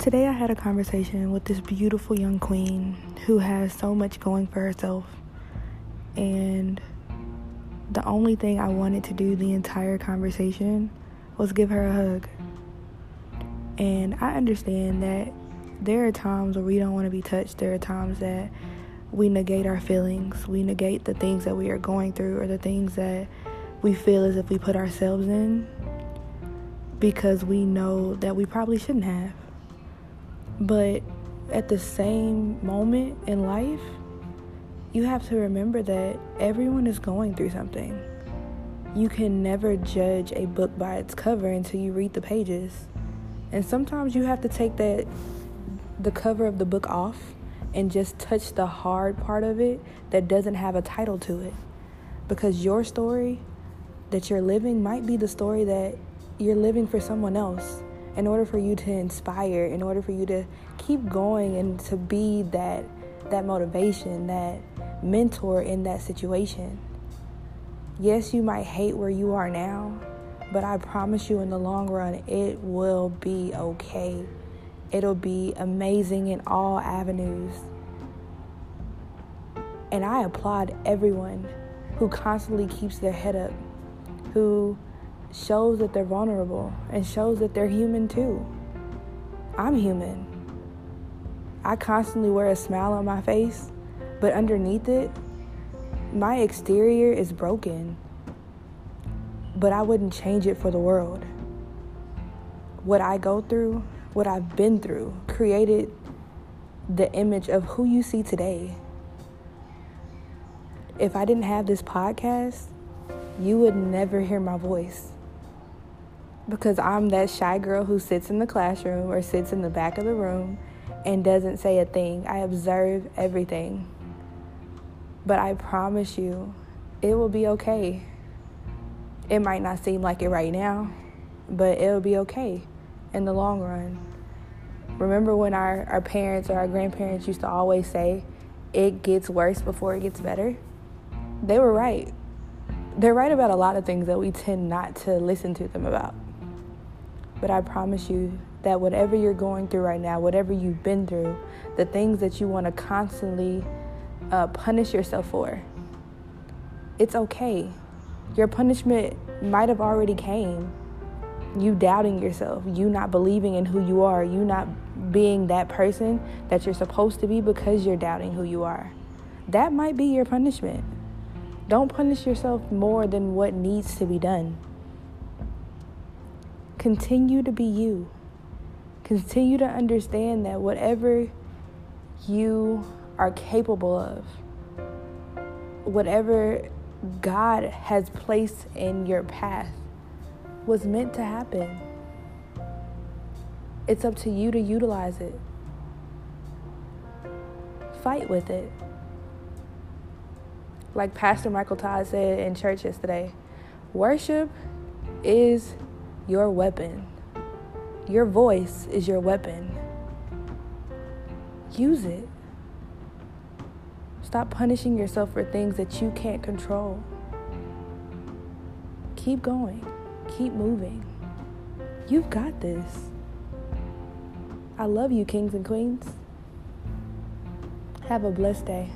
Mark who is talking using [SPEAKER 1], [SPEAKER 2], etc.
[SPEAKER 1] Today, I had a conversation with this beautiful young queen who has so much going for herself. And the only thing I wanted to do the entire conversation was give her a hug. And I understand that there are times where we don't want to be touched. There are times that we negate our feelings. We negate the things that we are going through or the things that we feel as if we put ourselves in because we know that we probably shouldn't have. But at the same moment in life, you have to remember that everyone is going through something. You can never judge a book by its cover until you read the pages. And sometimes you have to take that the cover of the book off and just touch the hard part of it that doesn't have a title to it. Because your story that you're living might be the story that you're living for someone else in order for you to inspire, in order for you to keep going and to be that that motivation, that mentor in that situation. Yes, you might hate where you are now, but I promise you in the long run it will be okay. It'll be amazing in all avenues. And I applaud everyone who constantly keeps their head up, who shows that they're vulnerable and shows that they're human too. I'm human. I constantly wear a smile on my face, but underneath it, my exterior is broken. But I wouldn't change it for the world. What I go through, what I've been through, created the image of who you see today. If I didn't have this podcast, you would never hear my voice because I'm that shy girl who sits in the classroom or sits in the back of the room and doesn't say a thing. I observe everything. But I promise you, it will be okay. It might not seem like it right now, but it'll be okay in the long run. Remember when our, our parents or our grandparents used to always say, it gets worse before it gets better? They were right. They're right about a lot of things that we tend not to listen to them about. But I promise you that whatever you're going through right now, whatever you've been through, the things that you want to constantly uh, punish yourself for, it's okay. Your punishment might have already came. You doubting yourself, you not believing in who you are, you not being that person that you're supposed to be because you're doubting who you are. That might be your punishment. Don't punish yourself more than what needs to be done. Continue to be you. Continue to understand that whatever you are capable of, whatever God has placed in your path, was meant to happen. It's up to you to utilize it. Fight with it. Like Pastor Michael Todd said in church yesterday, worship is your weapon. Your voice is your weapon. Use it. Stop punishing yourself for things that you can't control. Keep going. Keep moving. You've got this. I love you, kings and queens. Have a blessed day.